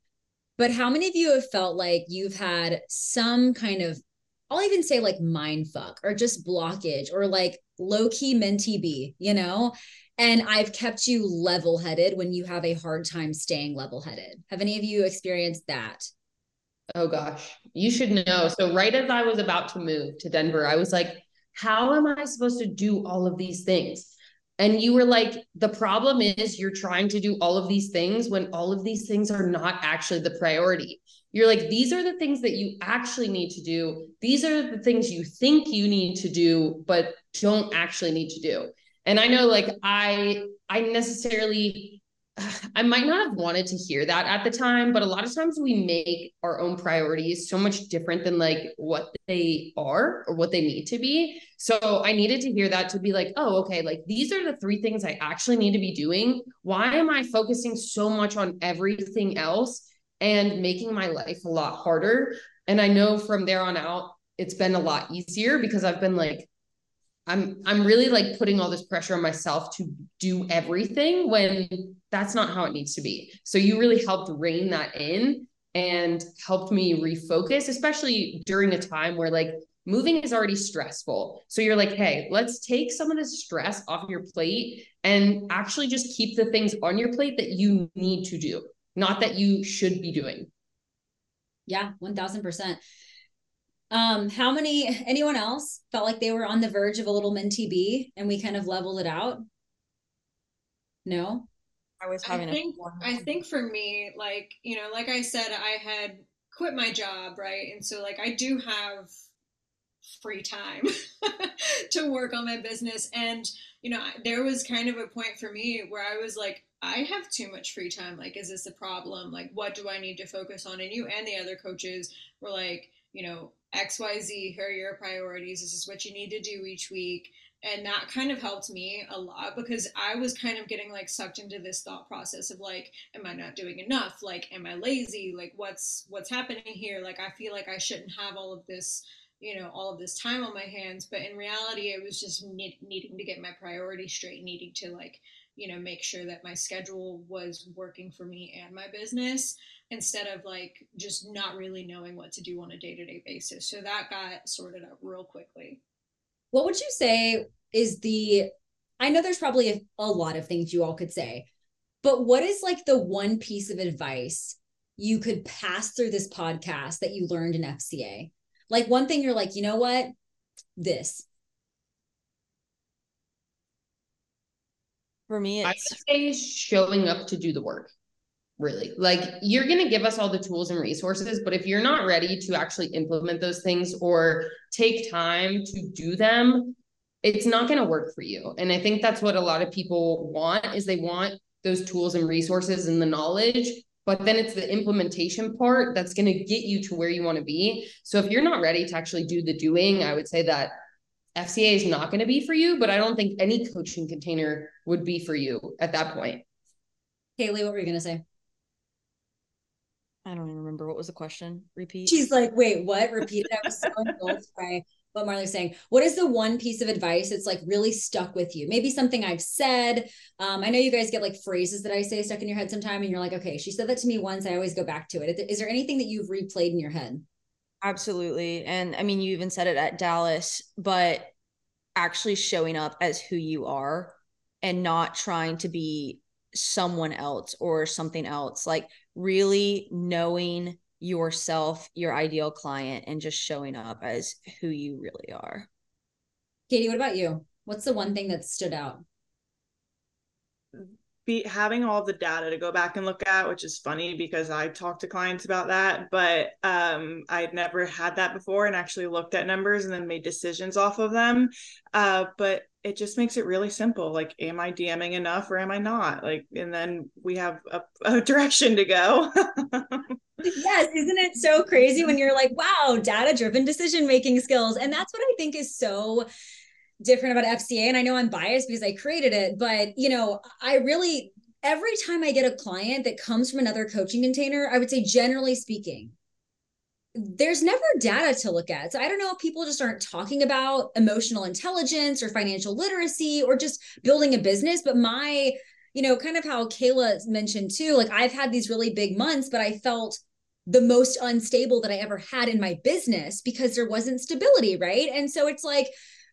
but how many of you have felt like you've had some kind of I'll even say like mind fuck or just blockage or like low key mentee B, you know? And I've kept you level headed when you have a hard time staying level headed. Have any of you experienced that? Oh gosh, you should know. So, right as I was about to move to Denver, I was like, how am I supposed to do all of these things? And you were like, the problem is you're trying to do all of these things when all of these things are not actually the priority. You're like, these are the things that you actually need to do. These are the things you think you need to do, but don't actually need to do. And I know like I I necessarily I might not have wanted to hear that at the time, but a lot of times we make our own priorities so much different than like what they are or what they need to be. So I needed to hear that to be like, oh, okay, like these are the three things I actually need to be doing. Why am I focusing so much on everything else and making my life a lot harder? And I know from there on out, it's been a lot easier because I've been like, I'm I'm really like putting all this pressure on myself to do everything when that's not how it needs to be. So you really helped rein that in and helped me refocus, especially during a time where like moving is already stressful. So you're like, hey, let's take some of the stress off your plate and actually just keep the things on your plate that you need to do, not that you should be doing. Yeah, 1000%. Um, how many anyone else felt like they were on the verge of a little mentee B and we kind of leveled it out? No. I was having I think, I think for me, like, you know, like I said, I had quit my job, right? And so like I do have free time to work on my business and you know there was kind of a point for me where i was like i have too much free time like is this a problem like what do i need to focus on and you and the other coaches were like you know XYZ, here are your priorities. This is what you need to do each week. And that kind of helped me a lot because I was kind of getting like sucked into this thought process of like, am I not doing enough? Like, am I lazy? Like, what's what's happening here? Like, I feel like I shouldn't have all of this, you know, all of this time on my hands. But in reality, it was just need, needing to get my priorities straight, needing to like, you know, make sure that my schedule was working for me and my business instead of like just not really knowing what to do on a day-to-day basis. So that got sorted out real quickly. What would you say is the i know there's probably a, a lot of things you all could say but what is like the one piece of advice you could pass through this podcast that you learned in fca like one thing you're like you know what? This for me it's I say showing up to do the work really. Like you're going to give us all the tools and resources but if you're not ready to actually implement those things or take time to do them it's not going to work for you. And i think that's what a lot of people want is they want those tools and resources and the knowledge but then it's the implementation part that's going to get you to where you want to be. So if you're not ready to actually do the doing i would say that fca is not going to be for you but i don't think any coaching container would be for you at that point Kaylee, what were you going to say? I don't even remember what was the question. Repeat. She's like, wait, what? Repeat it. I was so engulfed by what Marley's saying. What is the one piece of advice that's like really stuck with you? Maybe something I've said. Um, I know you guys get like phrases that I say stuck in your head sometime, and you're like, okay, she said that to me once. I always go back to it. Is there anything that you've replayed in your head? Absolutely. And I mean, you even said it at Dallas, but actually showing up as who you are and not trying to be someone else or something else. Like really knowing yourself, your ideal client, and just showing up as who you really are. Katie, what about you? What's the one thing that stood out? Be having all the data to go back and look at, which is funny because I talked to clients about that, but um, I'd never had that before and actually looked at numbers and then made decisions off of them. Uh, but it just makes it really simple. Like, am I DMing enough or am I not? Like, and then we have a, a direction to go. yes, isn't it so crazy when you're like, wow, data driven decision making skills? And that's what I think is so different about FCA. And I know I'm biased because I created it, but you know, I really every time I get a client that comes from another coaching container, I would say generally speaking, there's never data to look at. So I don't know if people just aren't talking about emotional intelligence or financial literacy or just building a business. But my, you know, kind of how Kayla mentioned too, like I've had these really big months, but I felt the most unstable that I ever had in my business because there wasn't stability, right? And so it's like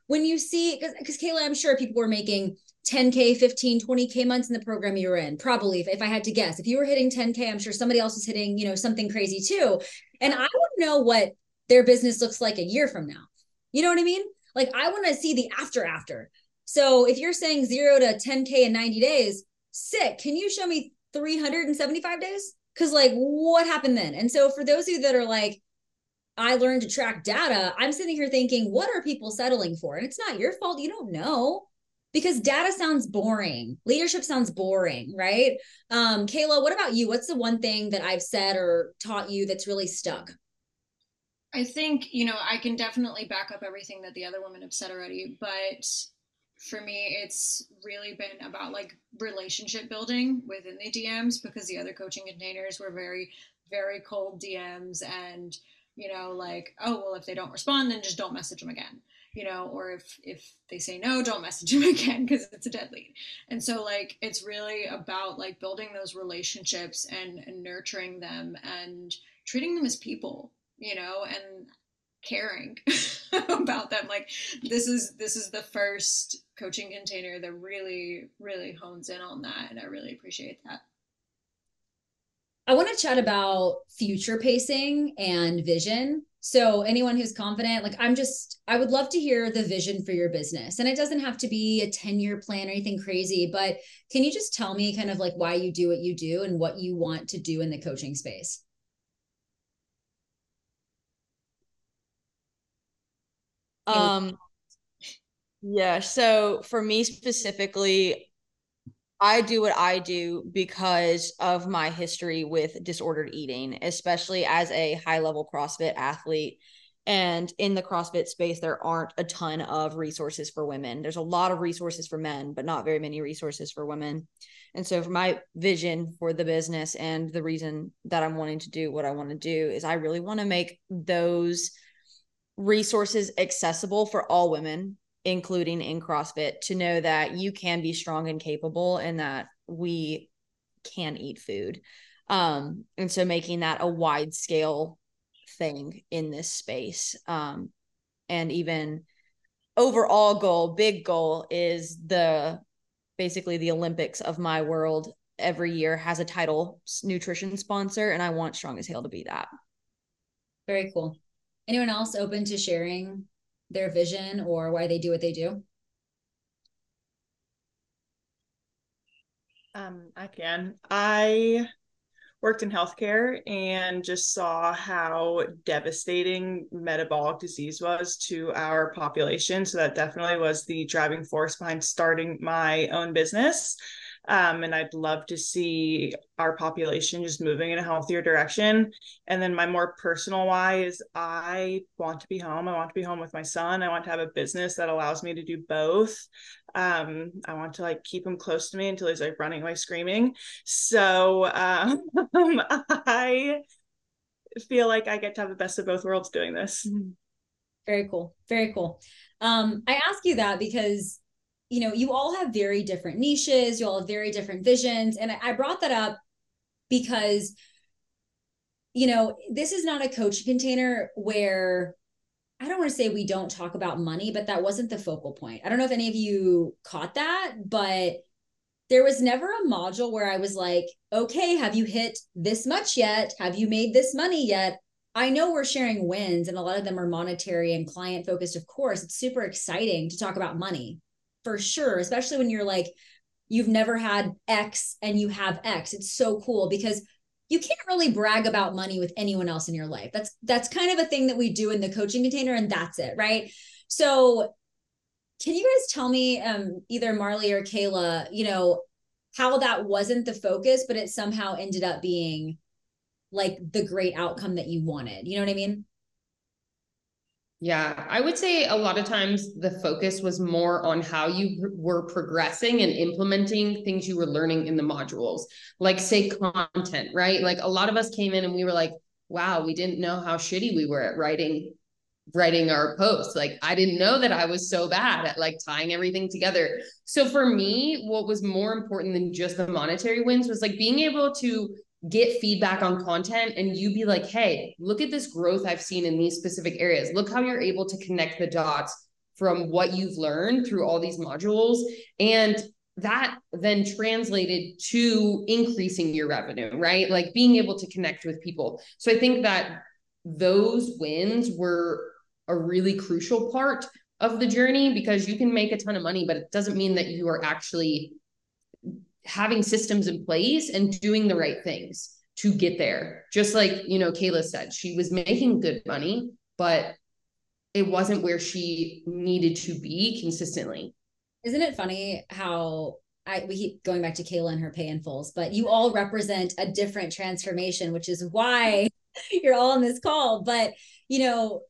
when you see, because Kayla, I'm sure people were making 10K, 15, 20K months in the program you were in. Probably, if, if I had to guess, if you were hitting 10K, I'm sure somebody else was hitting, you know, something crazy too. And I want to know what their business looks like a year from now. You know what I mean? Like, I want to see the after after. So if you're saying zero to 10K in 90 days, sick. Can you show me 375 days? Because, like, what happened then? And so, for those of you that are like, I learned to track data, I'm sitting here thinking, what are people settling for? And it's not your fault. You don't know because data sounds boring. Leadership sounds boring, right? Um, Kayla, what about you? What's the one thing that I've said or taught you that's really stuck? I think, you know, I can definitely back up everything that the other women have said already, but for me it's really been about like relationship building within the DMs because the other coaching containers were very very cold DMs and you know like oh well if they don't respond then just don't message them again you know or if if they say no don't message them again because it's a dead lead. And so like it's really about like building those relationships and, and nurturing them and treating them as people you know and caring about them. Like this is this is the first coaching container that really really hones in on that and i really appreciate that i want to chat about future pacing and vision so anyone who's confident like i'm just i would love to hear the vision for your business and it doesn't have to be a 10 year plan or anything crazy but can you just tell me kind of like why you do what you do and what you want to do in the coaching space Um, yeah. So for me specifically, I do what I do because of my history with disordered eating, especially as a high level CrossFit athlete. And in the CrossFit space, there aren't a ton of resources for women. There's a lot of resources for men, but not very many resources for women. And so, for my vision for the business and the reason that I'm wanting to do what I want to do is I really want to make those resources accessible for all women, including in CrossFit, to know that you can be strong and capable and that we can eat food. Um, and so making that a wide scale thing in this space. Um, and even overall goal, big goal is the basically the Olympics of my world every year has a title nutrition sponsor, and I want Strong as Hale to be that. Very cool. Anyone else open to sharing their vision or why they do what they do? Um, I can. I worked in healthcare and just saw how devastating metabolic disease was to our population. So that definitely was the driving force behind starting my own business. Um, and I'd love to see our population just moving in a healthier direction. And then my more personal why is I want to be home. I want to be home with my son. I want to have a business that allows me to do both. Um, I want to like keep him close to me until he's like running away screaming. So um, I feel like I get to have the best of both worlds doing this. Very cool. Very cool. Um, I ask you that because you know, you all have very different niches, you all have very different visions. And I brought that up because, you know, this is not a coaching container where I don't want to say we don't talk about money, but that wasn't the focal point. I don't know if any of you caught that, but there was never a module where I was like, okay, have you hit this much yet? Have you made this money yet? I know we're sharing wins and a lot of them are monetary and client focused, of course. It's super exciting to talk about money for sure, especially when you're like, you've never had X and you have X. It's so cool because you can't really brag about money with anyone else in your life. That's that's kind of a thing that we do in the coaching container and that's it, right? So can you guys tell me um either Marley or Kayla, you know, how that wasn't the focus but it somehow ended up being like the great outcome that you wanted. You know what I mean? Yeah, I would say a lot of times the focus was more on how you were progressing and implementing things you were learning in the modules, like say content, right? Like a lot of us came in and we were like, wow, we didn't know how shitty we were at writing writing our posts. Like I didn't know that I was so bad at like tying everything together. So for me, what was more important than just the monetary wins was like being able to get feedback on content and you be like, hey, look at this growth I've seen in these specific areas. Look how you're able to connect the dots from what you've learned through all these modules. And that then translated to increasing your revenue, right? Like being able to connect with people. So I think that those wins were a really crucial part of the journey because you can make a ton of money, but it doesn't mean that you are actually having systems in place and doing the right things to get there. Just like, you know, Kayla said, she was making good money, but it wasn't where she needed to be consistently. Isn't it funny how I we keep going back to Kayla and her pay in fulls, but you all represent a different transformation, which is why you're all on this call. But you know,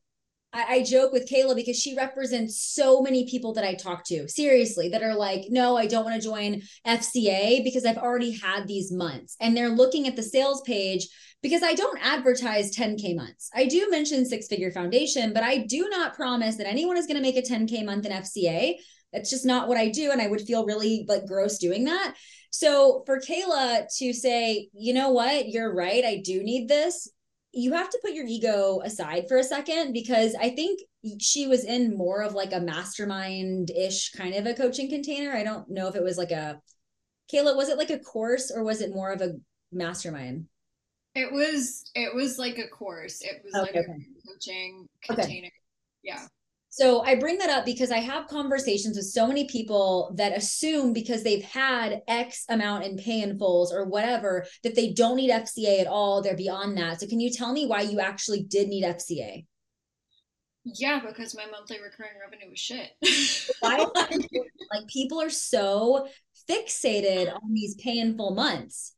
I, I, joke with Kayla because she represents so many people that I talk to, seriously, that are like, no, I don't want to join FCA because I've already had these months. And they're looking at the sales page because I don't advertise 10K months. I do mention six figure foundation, but I do not promise that anyone is going to make a 10K month in FCA. That's just not what I do. And I would feel really like gross doing that. So for Kayla to say, you know what, you're right, I do need this you have to put your ego aside for a second because I think she was in more of like a mastermind ish kind of a coaching container. I don't know if it was like a Kayla, was it like a course or was it more of a mastermind? It was it was like a course. It was okay, like okay. a coaching container. Okay. Yeah. So I bring that up because I have conversations with so many people that assume because they've had X amount in pay in fulls or whatever that they don't need FCA at all. They're beyond that. So can you tell me why you actually did need FCA? Yeah, because my monthly recurring revenue was shit. why like people are so fixated on these pay in full months.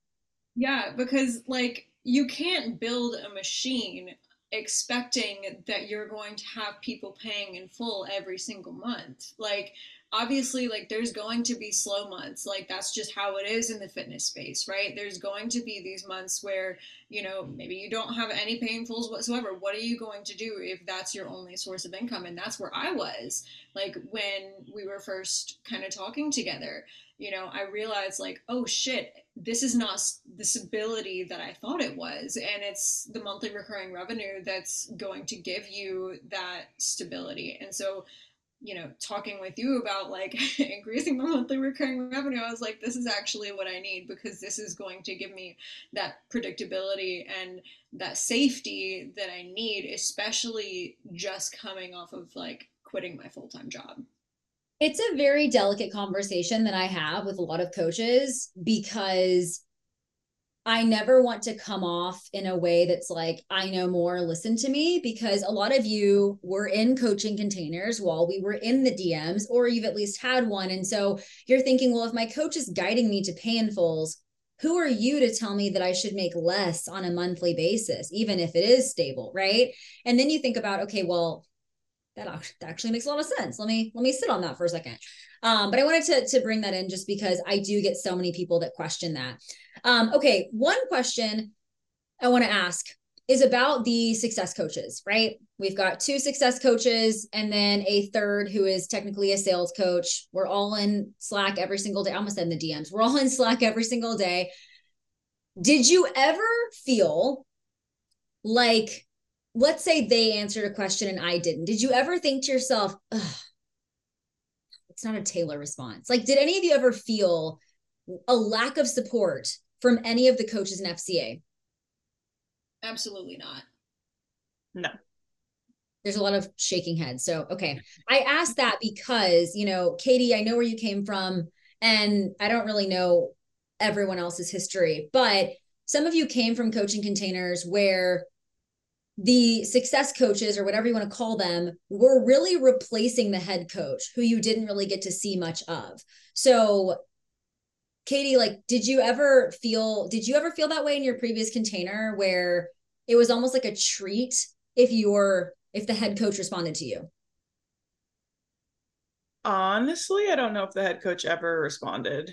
Yeah, because like you can't build a machine expecting that you're going to have people paying in full every single month. Like, obviously, like, there's going to be slow months. Like, that's just how it is in the fitness space, right? There's going to be these months where, you know, maybe you don't have any pay in fulls whatsoever. What are you going to do if that's your only source of income? And that's where I was, like, when we were first kind of talking together you know, I realized like, oh shit, this is not the stability that I thought it was. And it's the monthly recurring revenue that's going to give you that stability. And so, you know, talking with you about like increasing the monthly recurring revenue, I was like, this is actually what I need because this is going to give me that predictability and that safety that I need, especially just coming off of like quitting my full time job. It's a very delicate conversation that I have with a lot of coaches because I never want to come off in a way that's like, I know more, listen to me, because a lot of you were in coaching containers while we were in the DMs, or you've at least had one. And so you're thinking, well, if my coach is guiding me to pay in fulls, who are you to tell me that I should make less on a monthly basis, even if it is stable, right? And then you think about, okay, well, that actually makes a lot of sense. Let me let me sit on that for a second. Um, but I wanted to to bring that in just because I do get so many people that question that. Um, okay, one question I want to ask is about the success coaches, right? We've got two success coaches and then a third who is technically a sales coach. We're all in Slack every single day. I almost said in the DMs. We're all in Slack every single day. Did you ever feel like let's say they answered a question and I didn't. Did you ever think to yourself, it's not a Taeler response? Like, did any of you ever feel a lack of support from any of the coaches in FCA? Absolutely not. No. There's a lot of shaking heads. So, okay. I asked that because, you know, Katie, I know where you came from, and I don't really know everyone else's history, but some of you came from coaching containers where the success coaches or whatever you want to call them were really replacing the head coach who you didn't really get to see much of. So Katie, like did you ever feel did you ever feel that way in your previous container where it was almost like a treat if your if the head coach responded to you? Honestly, I don't know if the head coach ever responded.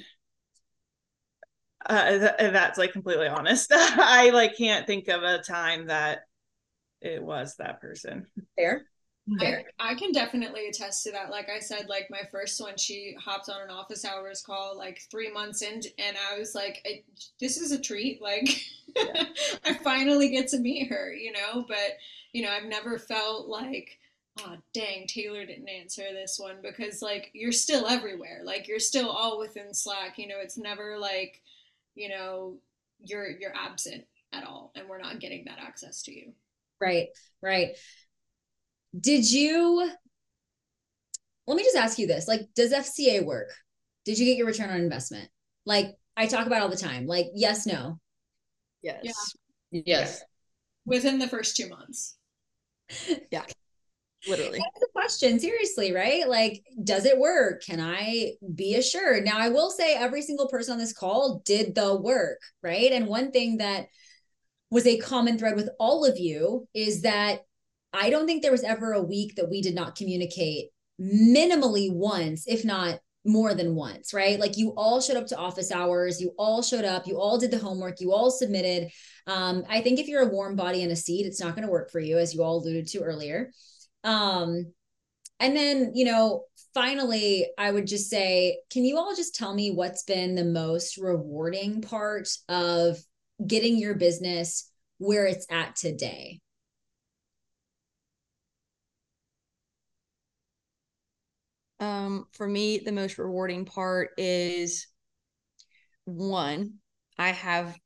Uh, th- that's like completely honest. I like can't think of a time that it was that person. Fair. I, I, can definitely attest to that. Like I said, like my first one, she hopped on an office hours call like three months in, and I was like, "This is a treat." Like, yeah. I finally get to meet her, you know. But you know, I've never felt like, "Oh, dang, Taeler didn't answer this one," because like you're still everywhere. Like you're still all within Slack. You know, it's never like, you know, you're you're absent at all, and we're not getting that access to you. Right, right. Did you let me just ask you this like does fca work? Did you get your return on investment? Like i talk about all the time like yes no. Yes. Yeah. yes. Within the first two months. Yeah. Literally. That's the question seriously right? Like does it work? Can i be assured? Now i will say every single person on this call did the work right? And one thing that was a common thread with all of you is that I don't think there was ever a week that we did not communicate minimally once, if not more than once, right? Like you all showed up to office hours, you all showed up, you all did the homework, you all submitted. Um, I think if you're a warm body in a seat, it's not going to work for you, as you all alluded to earlier. Um, and then, you know, finally, I would just say, can you all just tell me what's been the most rewarding part of getting your business where it's at today? Um, for me, the most rewarding part is one, I have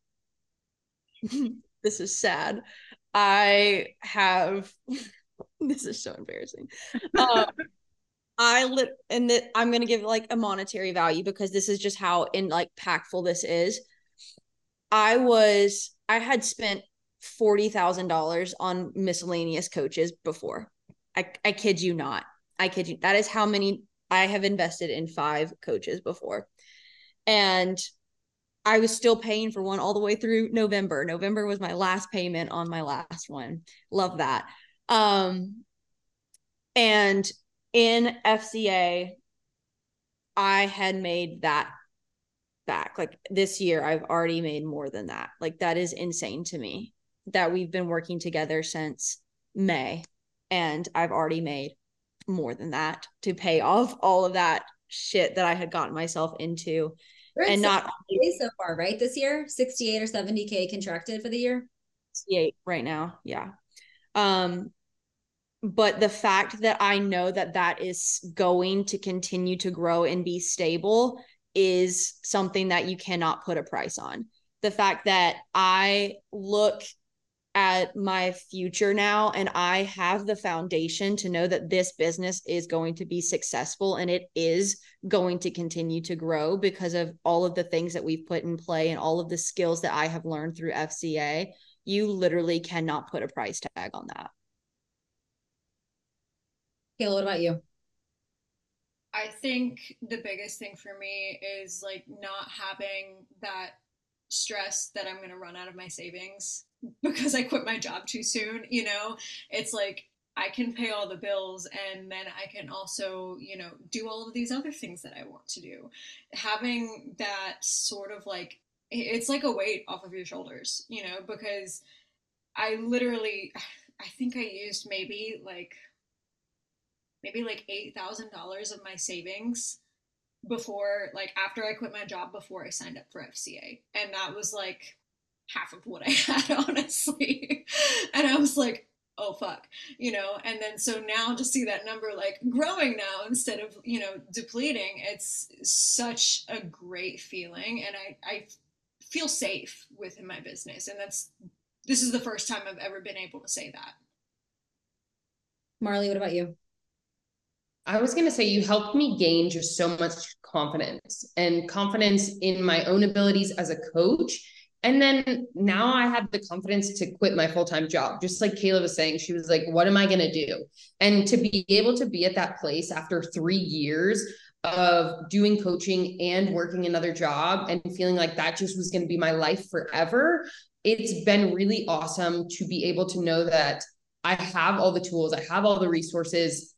this is sad. I have this is so embarrassing. Um, I lit and that I'm gonna give like a monetary value because this is just how in like impactful this is. I was I had spent forty thousand dollars on miscellaneous coaches before. I I kid you not. I kid you. That is how many I have invested in five coaches before. And I was still paying for one all the way through November. November was my last payment on my last one. Love that. Um and in FCA I had made that back. Like this year I've already made more than that. Like that is insane to me that we've been working together since May and I've already made more than that to pay off all of that shit that I had gotten myself into. and not so far, right? This year, 68 or 70K contracted for the year. 68 right now. Yeah. Um, but the fact that I know that that is going to continue to grow and be stable is something that you cannot put a price on. The fact that I look at my future now and I have the foundation to know that this business is going to be successful and it is going to continue to grow because of all of the things that we've put in play and all of the skills that I have learned through FCA. You literally cannot put a price tag on that. Kayla, what about you? I think the biggest thing for me is like not having that stress that I'm going to run out of my savings because I quit my job too soon, you know, it's like I can pay all the bills and then I can also, you know, do all of these other things that I want to do. Having that sort of like, it's like a weight off of your shoulders, you know, because I literally, I think I used maybe like, maybe like $8,000 of my savings before, like after I quit my job, before I signed up for FCA. And that was like, half of what I had, honestly. and I was like, oh fuck, you know, and then so now to see that number like growing now instead of, you know, depleting, it's such a great feeling. And I, I feel safe within my business. And that's, this is the first time I've ever been able to say that. Marley, what about you? I was going to say you helped me gain just so much confidence and confidence in my own abilities as a coach and then now I had the confidence to quit my full time job. Just like Kayla was saying, she was like, What am I going to do? And to be able to be at that place after three years of doing coaching and working another job and feeling like that just was going to be my life forever, it's been really awesome to be able to know that I have all the tools, I have all the resources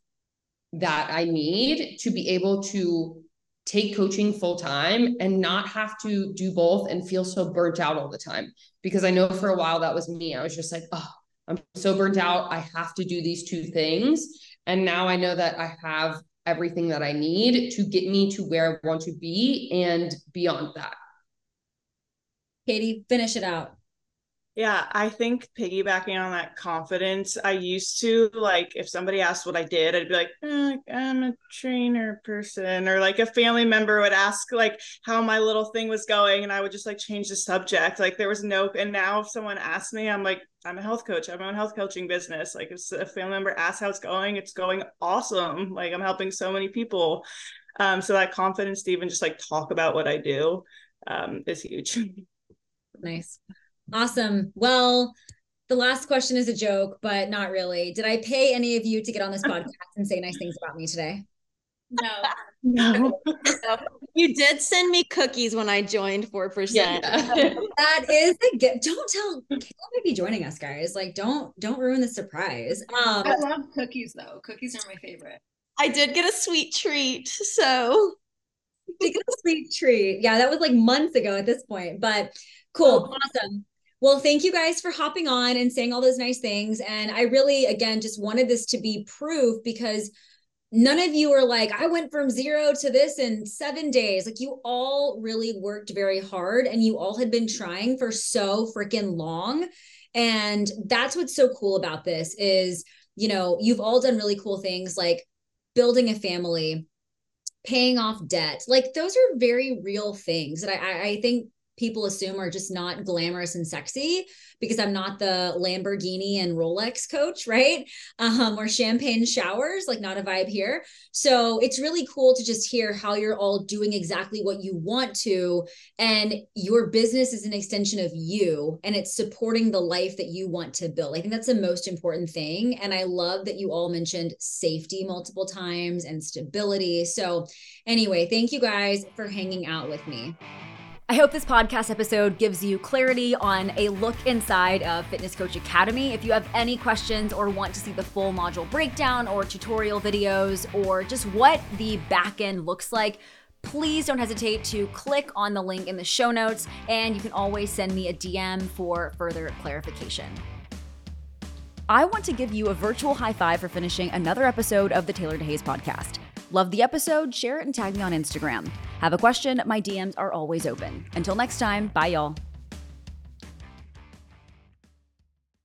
that I need to be able to take coaching full time and not have to do both and feel so burnt out all the time. Because I know for a while that was me. I was just like, oh, I'm so burnt out. I have to do these two things. And now I know that I have everything that I need to get me to where I want to be and beyond that. Katie, finish it out. Yeah, I think piggybacking on that confidence, I used to like if somebody asked what I did, I'd be like, eh, I'm a trainer person, or like a family member would ask like how my little thing was going, and I would just like change the subject. Like there was no, and now if someone asked me, I'm like, I'm a health coach. I have my own health coaching business. Like if a family member asks how it's going, it's going awesome. Like I'm helping so many people. Um, so that confidence to even just like talk about what I do um, is huge. Nice. Awesome. Well, the last question is a joke, but not really. Did I pay any of you to get on this podcast and say nice things about me today? No. no. You did send me cookies when I joined 4%. Yeah. That is a gift. Don't tell Kayla may be joining us, guys. Like, don't don't ruin the surprise. Um, I love cookies though. Cookies are my favorite. I did get a sweet treat. So to get a sweet treat. Yeah, that was like months ago at this point, but cool, awesome. Well, thank you guys for hopping on and saying all those nice things. And I really, again, just wanted this to be proof because none of you are like, I went from zero to this in seven days. Like, you all really worked very hard and you all had been trying for so freaking long. And that's what's so cool about this is, you know, you've all done really cool things like building a family, paying off debt. Like, those are very real things that I, I think people assume are just not glamorous and sexy because I'm not the Lamborghini and Rolex coach, right? Um, or champagne showers, like not a vibe here. So it's really cool to just hear how you're all doing exactly what you want to. And your business is an extension of you and it's supporting the life that you want to build. I think that's the most important thing. And I love that you all mentioned safety multiple times and stability. So, anyway, thank you guys for hanging out with me. I hope this podcast episode gives you clarity on a look inside of Fitness Coach Academy. If you have any questions or want to see the full module breakdown or tutorial videos or just what the back end looks like, please don't hesitate to click on the link in the show notes and you can always send me a DM for further clarification. I want to give you a virtual high five for finishing another episode of the Taeler DeHaes podcast. Love the episode, share it, and tag me on Instagram. Have a question? My DMs are always open. Until next time, bye, y'all.